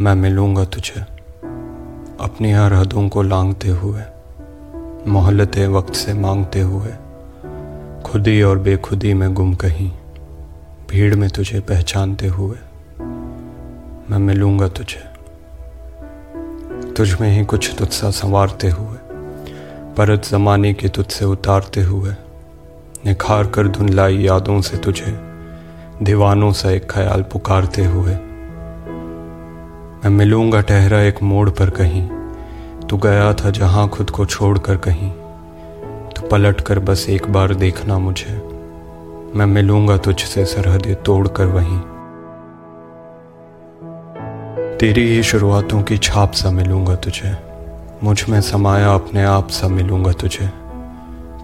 मैं मिलूँगा तुझे। अपनी हर हदों को लांगते हुए मोहल्लते वक्त से मांगते हुए, खुदी और बेखुदी में गुम कहीं, भीड़ में तुझे पहचानते हुए, मैं मिलूँगा तुझे। तुझ में ही कुछ तुझसा संवारते हुए, परत जमाने की तुझसे उतारते हुए, निखार कर धुंधलाई यादों से तुझे, दीवानों सा एक ख्याल पुकारते हुए मैं मिलूँगा ठहरा एक मोड़ पर कहीं। तू गया था जहाँ खुद को छोड़कर कहीं। तो पलट कर बस एक बार देखना मुझे। मैं मिलूँगा तुझसे सरहदें तोड़कर वहीं। तेरी ही शुरुआतों की छाप सा मिलूँगा तुझे। मुझमें समाया अपने आप सा मिलूँगा तुझे।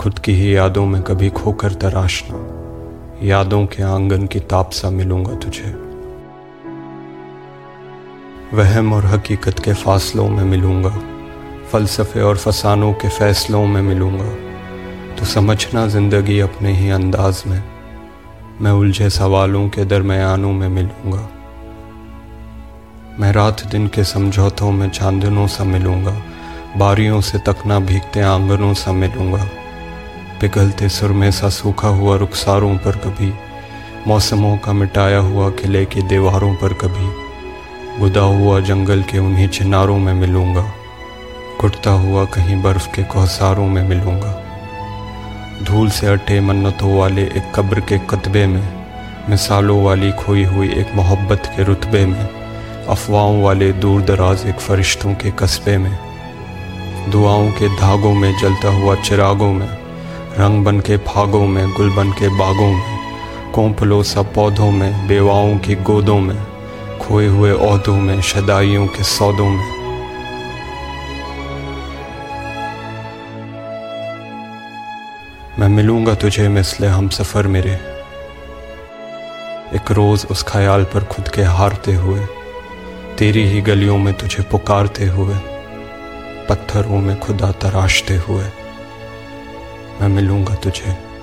खुद की ही यादों में कभी खोकर तराशना। यादों के आँगन की ताप सा मिलूँगा तुझे। वहम और हकीकत के फासलों में मिलूँगा। फलसफे और फसानों के फैसलों में मिलूँगा। तो समझना ज़िंदगी अपने ही अंदाज में। मैं उलझे सवालों के दरमियानों में मिलूँगा। मैं रात दिन के समझौतों में चांदनों सा मिलूँगा। बारियों से तकना भीगते आंगनों सा मिलूँगा। पिघलते सुरमे सा सूखा हुआ रुखसारों पर कभी, मौसमों का मिटाया हुआ किले की दीवारों पर कभी। गुदा हुआ जंगल के उन्हीं चिनारों में मिलूँगा। घुटता हुआ कहीं बर्फ़ के कोहसारों में मिलूँगा। धूल से अटे मन्नतों वाले एक कब्र के कतबे में, मिसालों वाली खोई हुई एक मोहब्बत के रुतबे में, अफवाहों वाले दूर दराज एक फरिश्तों के कस्बे में, दुआओं के धागों में जलता हुआ चिरागों में, रंग बन के फागों में, गुल बन के बागों में, कोंपलो सा पौधों में, बेवाओं की गोदों में खोए हुए औहदों में, शदाइयों के सौदों में। मैं मिलूँगा तुझे मिसले हम सफ़र मेरे। एक रोज़ उस ख्याल पर खुद के हारते हुए, तेरी ही गलियों में तुझे पुकारते हुए, पत्थरों में खुदा तराशते हुए, मैं मिलूँगा तुझे।